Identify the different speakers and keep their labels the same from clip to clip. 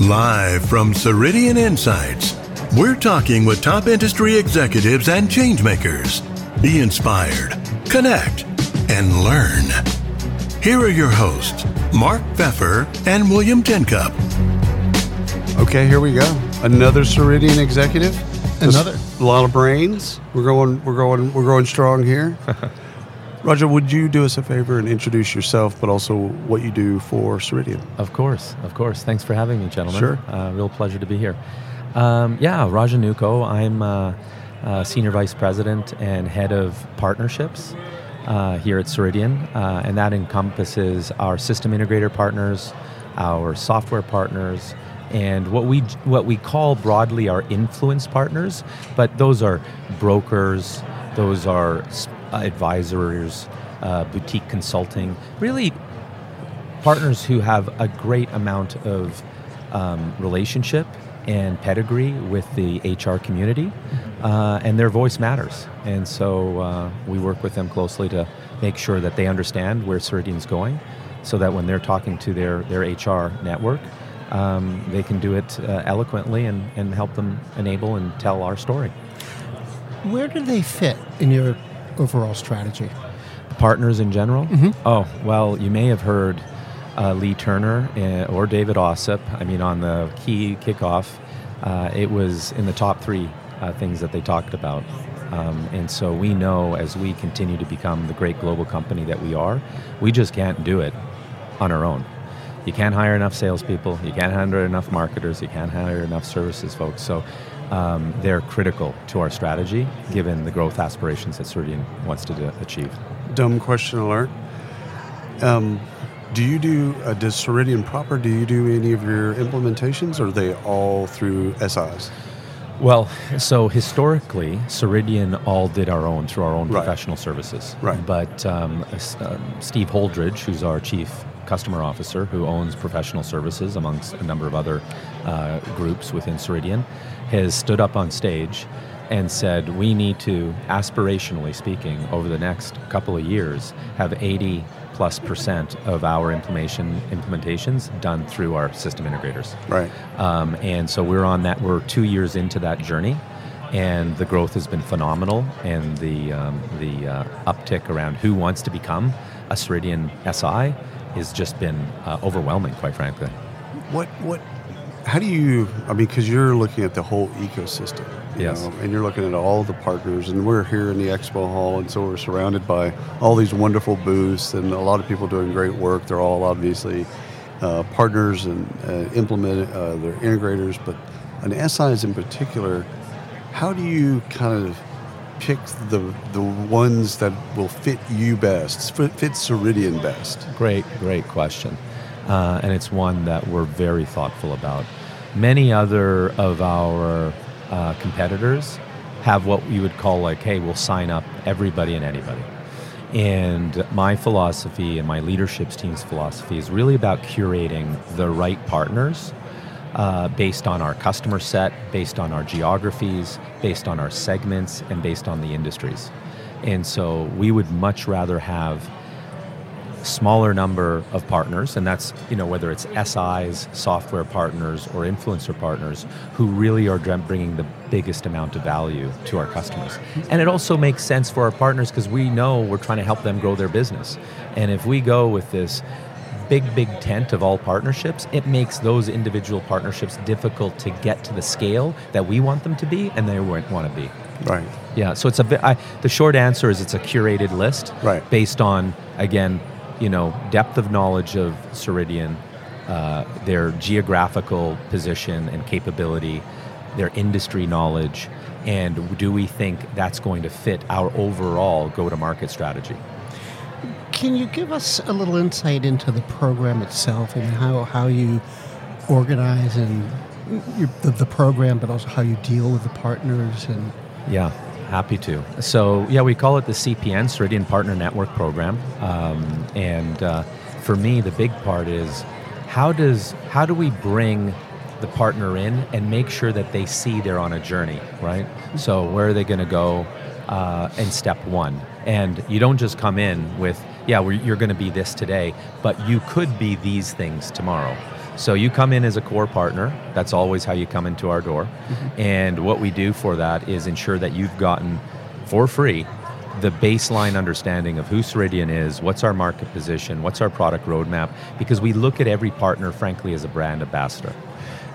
Speaker 1: Live from Ceridian Insights, we're talking with top industry executives and changemakers. Be inspired, connect, and learn. Here are your hosts, Mark Feffer and William Tincup.
Speaker 2: Okay, here we go. Another Ceridian executive.
Speaker 3: Another.
Speaker 2: a lot of brains. We're going. We're going. We're going strong here. Roger, would you do us a favor and introduce yourself, but also what you do for Ceridian?
Speaker 4: Of course, of course. Thanks for having me, gentlemen.
Speaker 2: Sure.
Speaker 4: Uh, real pleasure to be here. Um, yeah, Raja Nucho. I'm uh, uh, Senior Vice President and Head of Partnerships uh, here at Ceridian, uh, and that encompasses our system integrator partners, our software partners, and what we what we call broadly our influence partners. But those are brokers, those are advisors, uh, boutique consulting, really partners who have a great amount of um, relationship and pedigree with the HR community, uh, and their voice matters. And so uh, we work with them closely to make sure that they understand where Ceridian's going, so that when they're talking to their, their HR network, um, they can do it uh, eloquently and, and help them enable and tell our story.
Speaker 3: Where do they fit in your overall strategy?
Speaker 4: partners in general? Oh, well, you may have heard uh, Leagh Turner uh, or David Ossip. I mean, on the key kickoff, uh, it was in the top three uh, things that they talked about. Um, and so we know as we continue to become the great global company that we are, we just can't do it on our own. You can't hire enough salespeople, you can't hire enough marketers, you can't hire enough services folks. So um, they're critical to our strategy given the growth aspirations that Ceridian wants to do, achieve.
Speaker 2: Dumb question alert. Um, do you do? Uh, does Ceridian proper? Do you do any of your implementations, or are they all through SIs?
Speaker 4: Well, so historically, Ceridian all did our own through our own
Speaker 2: Right.
Speaker 4: professional services.
Speaker 2: Right.
Speaker 4: But um, um, Steve Holdridge, who's our chief customer officer, who owns professional services amongst a number of other uh, groups within Ceridian, has stood up on stage and said, we need to, aspirationally speaking, over the next couple of years, have 80 plus percent of our implementation implementations done through our system integrators.
Speaker 2: Right.
Speaker 4: Um, and so we're on that. We're two years into that journey, and the growth has been phenomenal. And the um, the uh, uptick around who wants to become a Ceridian SI has just been uh, overwhelming, quite frankly.
Speaker 2: What what? How do you? I mean, because you're looking at the whole ecosystem, you
Speaker 4: Yes.
Speaker 2: know, and you're looking at all the partners, and we're here in the expo hall, and so we're surrounded by all these wonderful booths, and a lot of people doing great work. They're all obviously uh, partners and uh, implement uh, they're integrators, but an SIs in particular, how do you kind of pick the the ones that will fit you best, fit, Ceridian best?
Speaker 4: Great, great question. Uh, and it's one that we're very thoughtful about. Many other of our uh, competitors have what we would call like, hey, we'll sign up everybody and anybody. And my philosophy and my leadership team's philosophy is really about curating the right partners uh, based on our customer set, based on our geographies, based on our segments, and based on the industries. And so we would much rather have smaller number of partners, and that's you know whether it's SIs, software partners, or influencer partners who really are bringing the biggest amount of value to our customers. And it also makes sense for our partners because we know we're trying to help them grow their business. And if we go with this big, big tent of all partnerships, it makes those individual partnerships difficult to get to the scale that we want them to be and they want to be.
Speaker 2: Right.
Speaker 4: Yeah, so it's a bit. I, the short answer is it's a curated list,
Speaker 2: Right.
Speaker 4: Based on again, you know, depth of knowledge of Ceridian, uh, their geographical position and capability, their industry knowledge, and do we think that's going to fit our overall go-to-market strategy?
Speaker 3: Can you give us a little insight into the program itself and how, how you organize and your, the, the program, but also how you deal with the partners and
Speaker 4: Yeah, happy to. So, yeah, we call it the CPN, Ceridian Partner Network Program. Um, and uh, for me, the big part is how does how do we bring the partner in and make sure that they see they're on a journey, right? So, where are they going to go uh, in step one? And you don't just come in with, yeah, we're, you're going to be this today, but you could be these things tomorrow. So you come in as a core partner. That's always how you come into our door. Mm-hmm. And what we do for that is ensure that you've gotten for free the baseline understanding of who Ceridian is, what's our market position, what's our product roadmap, because we look at every partner, frankly, as a brand ambassador.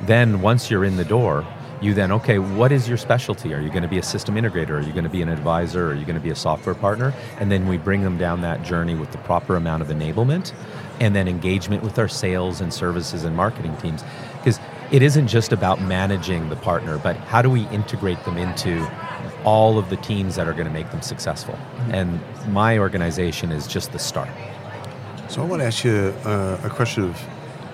Speaker 4: Then once you're in the door, you then, okay, what is your specialty? Are you going to be a system integrator? Are you going to be an advisor? Are you going to be a software partner? And then we bring them down that journey with the proper amount of enablement and then engagement with our sales and services and marketing teams. Because it isn't just about managing the partner, but how do we integrate them into all of the teams that are going to make them successful? And my organization is just the start.
Speaker 2: So I want to ask you uh, a question of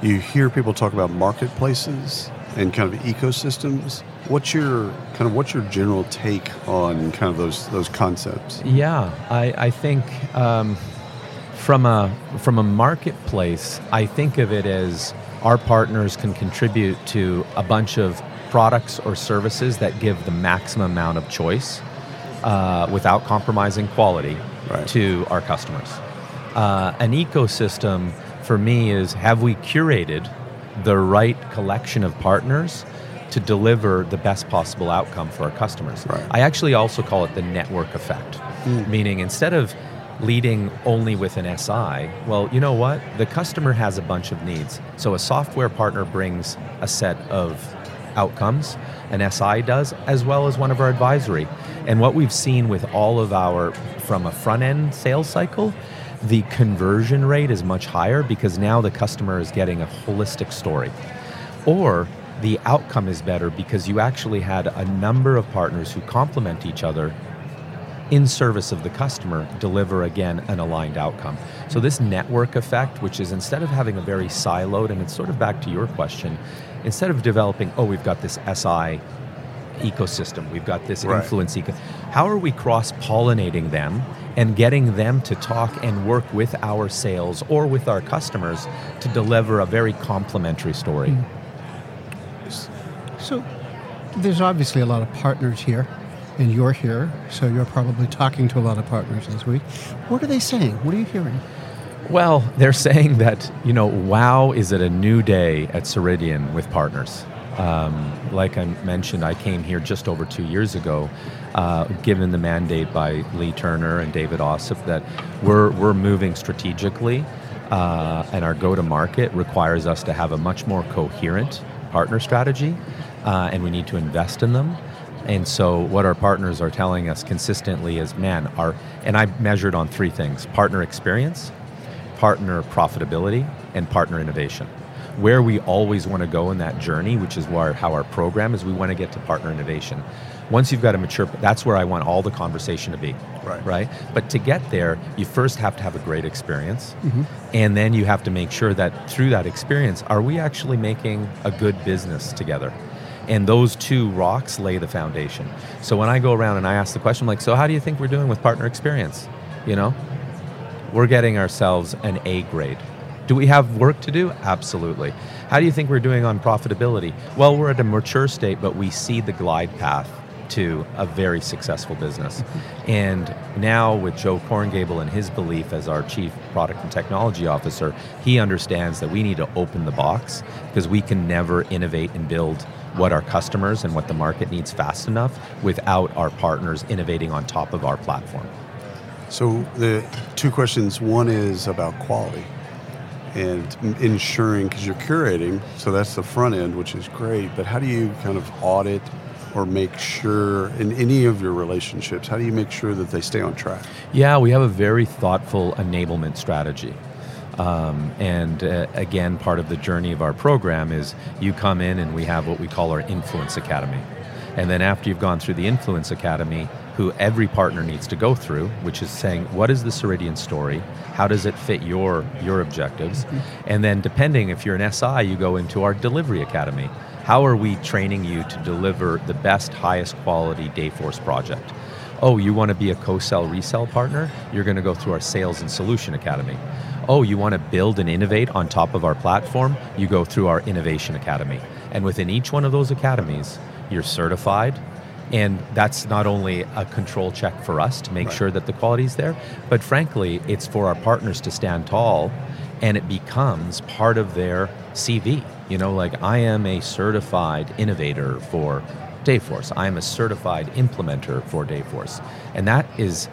Speaker 2: you hear people talk about marketplaces and kind of ecosystems. What's your kind of what's your general take on kind of those those concepts?
Speaker 4: Yeah, I, I think um, from a from a marketplace, I think of it as our partners can contribute to a bunch of products or services that give the maximum amount of choice uh, without compromising quality
Speaker 2: Right.
Speaker 4: to our customers. Uh, an ecosystem for me is have we curated the right collection of partners to deliver the best possible outcome for our customers?
Speaker 2: Right.
Speaker 4: I actually also call it the network effect, mm. meaning instead of leading only with an SI, well, you know what? The customer has a bunch of needs. So a software partner brings a set of outcomes, an SI does, as well as one of our advisory. And what we've seen with all of our, from a front end sales cycle, the conversion rate is much higher because now the customer is getting a holistic story. Or the outcome is better because you actually had a number of partners who complement each other in service of the customer deliver again an aligned outcome. So this network effect, which is instead of having a very siloed, and it's sort of back to your question, instead of developing, oh, we've got this SI ecosystem, we've got this
Speaker 2: Right.
Speaker 4: influence eco, how are we cross-pollinating them and getting them to talk and work with our sales or with our customers to deliver a very complementary story?
Speaker 3: So there's obviously a lot of partners here, and you're here, so you're probably talking to a lot of partners this week. What are they saying? What are you hearing?
Speaker 4: Well, they're saying that, you know, wow, is it a new day at Ceridian with partners? Um, like I mentioned, I came here just over two years ago, uh, given the mandate by Leagh Turner and David Ossip that we're, we're moving strategically, uh, and our go to market requires us to have a much more coherent partner strategy, uh, and we need to invest in them. And so, what our partners are telling us consistently is, man, our, and I measured on three things partner experience, partner profitability and partner innovation. Where we always want to go in that journey, which is where, how our program is, we want to get to partner innovation. Once you've got a mature, that's where I want all the conversation to be.
Speaker 2: Right.
Speaker 4: Right. But to get there, you first have to have a great experience, mm-hmm. and then you have to make sure that through that experience, are we actually making a good business together? And those two rocks lay the foundation. So when I go around and I ask the question, like, so how do you think we're doing with partner experience? You know, we're getting ourselves an A grade. Do we have work to do? Absolutely. How do you think we're doing on profitability? Well, we're at a mature state, but we see the glide path to a very successful business. and now, with Joe Korngiebel and his belief as our chief product and technology officer, he understands that we need to open the box because we can never innovate and build what our customers and what the market needs fast enough without our partners innovating on top of our platform.
Speaker 2: So the two questions. One is about quality and ensuring because you're curating, so that's the front end, which is great. But how do you kind of audit or make sure in any of your relationships? How do you make sure that they stay on track?
Speaker 4: Yeah, we have a very thoughtful enablement strategy. Um, and uh, again, part of the journey of our program is you come in and we have what we call our Influence Academy. And then after you've gone through the Influence Academy, who every partner needs to go through, which is saying, what is the Ceridian story? How does it fit your, your objectives? And then, depending if you're an SI, you go into our Delivery Academy. How are we training you to deliver the best, highest quality Dayforce project? Oh, you want to be a co-sell resell partner? You're going to go through our Sales and Solution Academy. Oh, you want to build and innovate on top of our platform? You go through our Innovation Academy. And within each one of those academies, you're certified. And that's not only a control check for us to make
Speaker 2: Right.
Speaker 4: sure that the quality is there, but frankly, it's for our partners to stand tall and it becomes part of their CV. You know, like I am a certified innovator for Dayforce. I am a certified implementer for Dayforce, and that is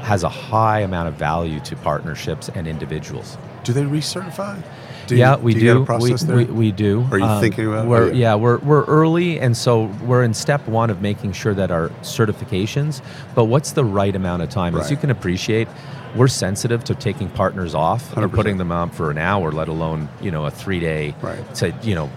Speaker 4: has a high amount of value to partnerships and individuals.
Speaker 2: Do they recertify? Do
Speaker 4: yeah, we
Speaker 2: do.
Speaker 4: do.
Speaker 2: You a process
Speaker 4: we,
Speaker 2: there?
Speaker 4: we, we do.
Speaker 2: Are you um, thinking about?
Speaker 4: We're,
Speaker 2: yeah.
Speaker 4: we're, we're early, and so we're in step one of making sure that our certifications. But what's the right amount of time? As you can appreciate, we're sensitive to taking partners off or
Speaker 2: 100%.
Speaker 4: putting them up for an hour, let alone you know a three day.
Speaker 2: Right.
Speaker 4: To you know,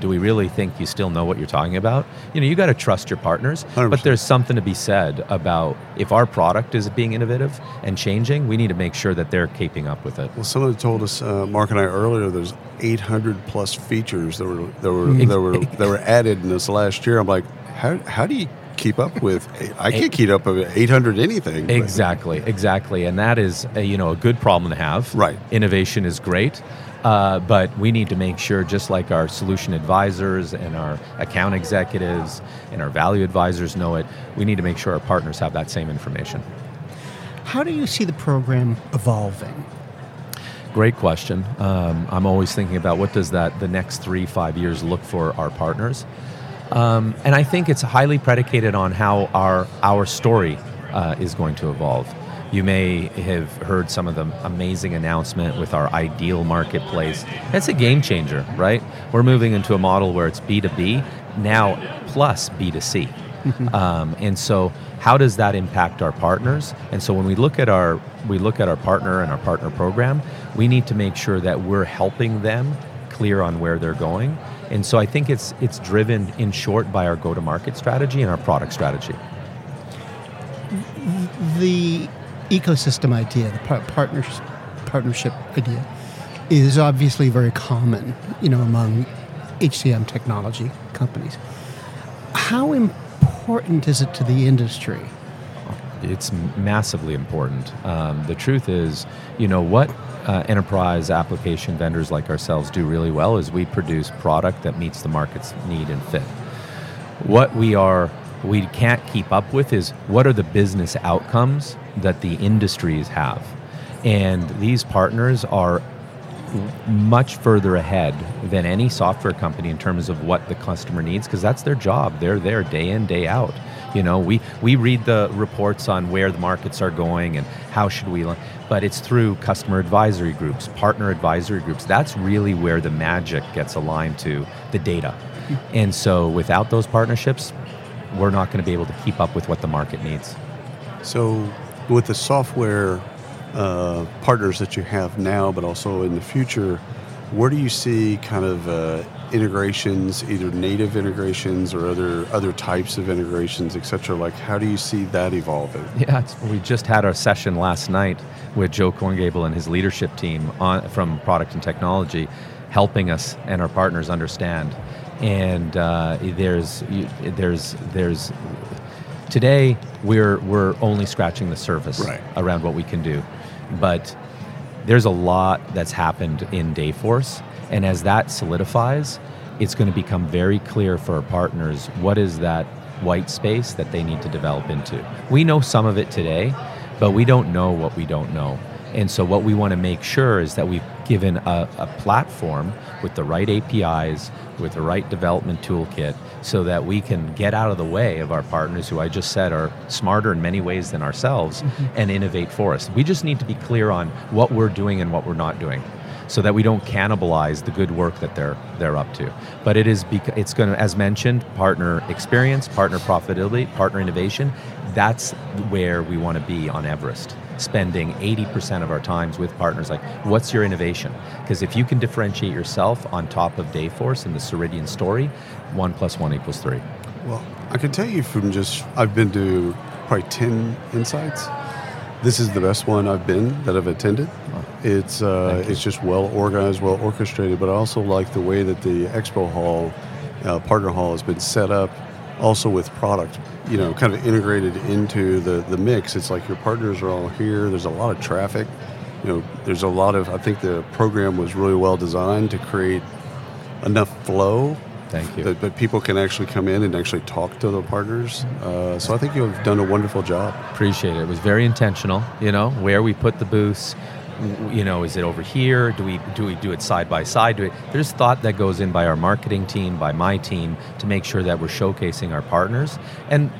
Speaker 4: do we really think you still know what you're talking about? You know, you got to trust your partners.
Speaker 2: 100%.
Speaker 4: But there's something to be said about if our product is being innovative and changing, we need to make sure that they're keeping up with it.
Speaker 2: Well, someone told us, uh, Mark and I earlier, there's 800 plus features that were that were that were that were added in this last year. I'm like, how how do you keep up with? I can't keep up with 800 anything.
Speaker 4: Exactly, exactly, and that is a, you know a good problem to have.
Speaker 2: Right.
Speaker 4: Innovation is great, uh, but we need to make sure, just like our solution advisors and our account executives and our value advisors know it, we need to make sure our partners have that same information.
Speaker 3: How do you see the program evolving?
Speaker 4: Great question. Um, I'm always thinking about what does that the next three five years look for our partners, um, and I think it's highly predicated on how our our story uh, is going to evolve. You may have heard some of the amazing announcement with our ideal marketplace. It's a game changer, right? We're moving into a model where it's B2B now plus B2C. Um, and so how does that impact our partners and so when we look at our we look at our partner and our partner program we need to make sure that we're helping them clear on where they're going and so i think it's it's driven in short by our go to market strategy and our product strategy
Speaker 3: The ecosystem idea, the par- partners, partnership idea, is obviously very common, you know, among HCM technology companies. How important is it to the industry?
Speaker 4: it's massively important. Um, the truth is, you know, what uh, enterprise application vendors like ourselves do really well is we produce product that meets the market's need and fit. What we are we can't keep up with is what are the business outcomes that the industries have, and these partners are much further ahead than any software company in terms of what the customer needs because that's their job. They're there day in day out. You know we we read the reports on where the markets are going and how should we but it's through customer advisory groups partner advisory groups. That's really where the magic gets aligned to the data. And so without those partnerships we're not going to be able to keep up with what the market needs
Speaker 2: So, with the software uh, partners that you have now, but also in the future, where do you see kind of uh, integrations, either native integrations or other other types of integrations, et cetera? Like, how do you see that evolving?
Speaker 4: Yeah, we just had our session last night with Joe Korngiebel and his leadership team on, from product and technology, helping us and our partners understand. And uh, there's there's there's today we're we're only scratching the surface
Speaker 2: Right.
Speaker 4: around what we can do, but there's a lot that's happened in Dayforce, and as that solidifies, it's going to become very clear for our partners what is that white space that they need to develop into. We know some of it today, but we don't know what we don't know. And so, what we want to make sure is that we've given a, a platform with the right APIs, with the right development toolkit, so that we can get out of the way of our partners who I just said are smarter in many ways than ourselves mm-hmm. and innovate for us. We just need to be clear on what we're doing and what we're not doing so that we don't cannibalize the good work that they're they're up to. But it is bec- it's going to as mentioned partner experience, partner profitability, partner innovation. That's where we want to be on Everest. Spending 80% of our times with partners like what's your innovation? Because if you can differentiate yourself on top of Dayforce and the Ceridian story, 1 plus 1 equals 3.
Speaker 2: Well, I can tell you from just I've been to probably ten insights. This is the best one I've been that I've attended. It's uh, it's just well organized, well orchestrated. But I also like the way that the expo hall, uh, partner hall, has been set up. Also with product, you know, kind of integrated into the the mix. It's like your partners are all here. There's a lot of traffic. You know, there's a lot of. I think the program was really well designed to create enough flow
Speaker 4: Thank you.
Speaker 2: that, that people can actually come in and actually talk to the partners. Uh, so I think you've done a wonderful job.
Speaker 4: Appreciate it. It was very intentional, you know, where we put the booths, You know, is it over here? Do we do we do it side by side? Do we, there's thought that goes in by our marketing team, by my team, to make sure that we're showcasing our partners. And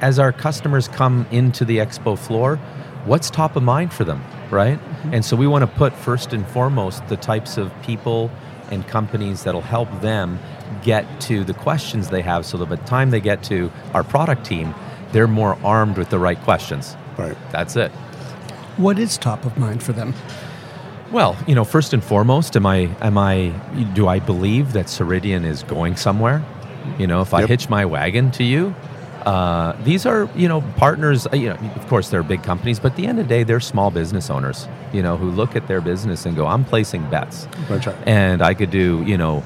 Speaker 4: as our customers come into the expo floor, what's top of mind for them, right? Mm-hmm. And so we want to put first and foremost the types of people and companies that'll help them get to the questions they have so that by the time they get to our product team, they're more armed with the right questions.
Speaker 2: Right.
Speaker 4: That's it.
Speaker 3: What is top of mind for them?
Speaker 4: Well, you know, first and foremost, am I am I do I believe that Ceridian is going somewhere? You know, if I
Speaker 2: Yep.
Speaker 4: hitch my wagon to you, uh, these are you know partners. uh, You know, of course, they're big companies, but at the end of the day, they're small business owners. You know, who look at their business and go, "I'm placing bets,"
Speaker 2: right.
Speaker 4: and I could do you know,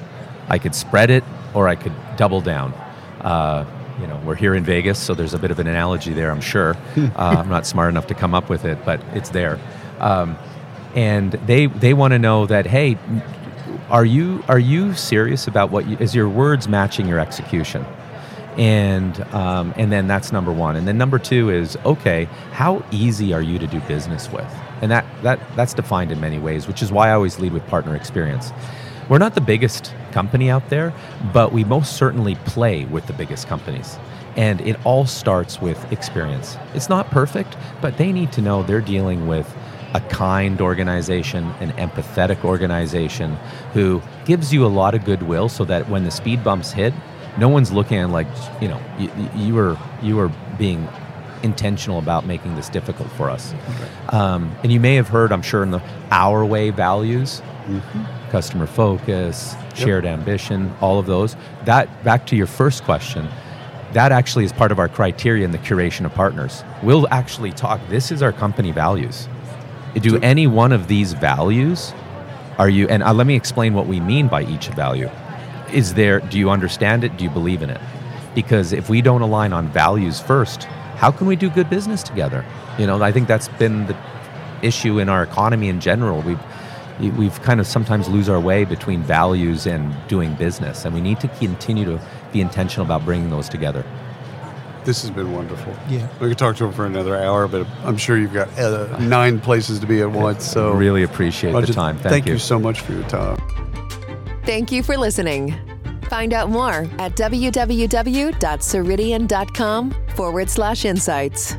Speaker 4: I could spread it or I could double down. Uh, you know, we're here in Vegas, so there's a bit of an analogy there, I'm sure. uh, I'm not smart enough to come up with it, but it's there. Um, and they they want to know that hey, are you are you serious about what you, is your words matching your execution? And um, and then that's number one. And then number two is okay, how easy are you to do business with? And that that that's defined in many ways, which is why I always lead with partner experience. We're not the biggest company out there, but we most certainly play with the biggest companies. And it all starts with experience. It's not perfect, but they need to know they're dealing with a kind organization, an empathetic organization who gives you a lot of goodwill so that when the speed bumps hit, no one's looking at like, you know, you, you were you were being intentional about making this difficult for us. Um, and you may have heard, I'm sure, in the our way values, customer focus, shared ambition, all of those. That back to your first question, that actually is part of our criteria in the curation of partners. We'll actually talk. This is our company values. Do any one of these values are you? And uh, let me explain what we mean by each value. Is there? Do you understand it? Do you believe in it? Because if we don't align on values first, how can we do good business together? You know, I think that's been the issue in our economy in general. We've we've kind of sometimes lose our way between values and doing business, and we need to continue to be intentional about bringing those together.
Speaker 2: This has been wonderful.
Speaker 3: Yeah.
Speaker 2: We could talk to him for another hour, but I'm sure you've got uh, nine places to be at once. So
Speaker 4: really appreciate
Speaker 2: Roger,
Speaker 4: the time. Thank,
Speaker 2: thank
Speaker 4: you.
Speaker 2: you so much for your time.
Speaker 5: Thank you for listening. Find out more at www.ceridian.com forward slash insights.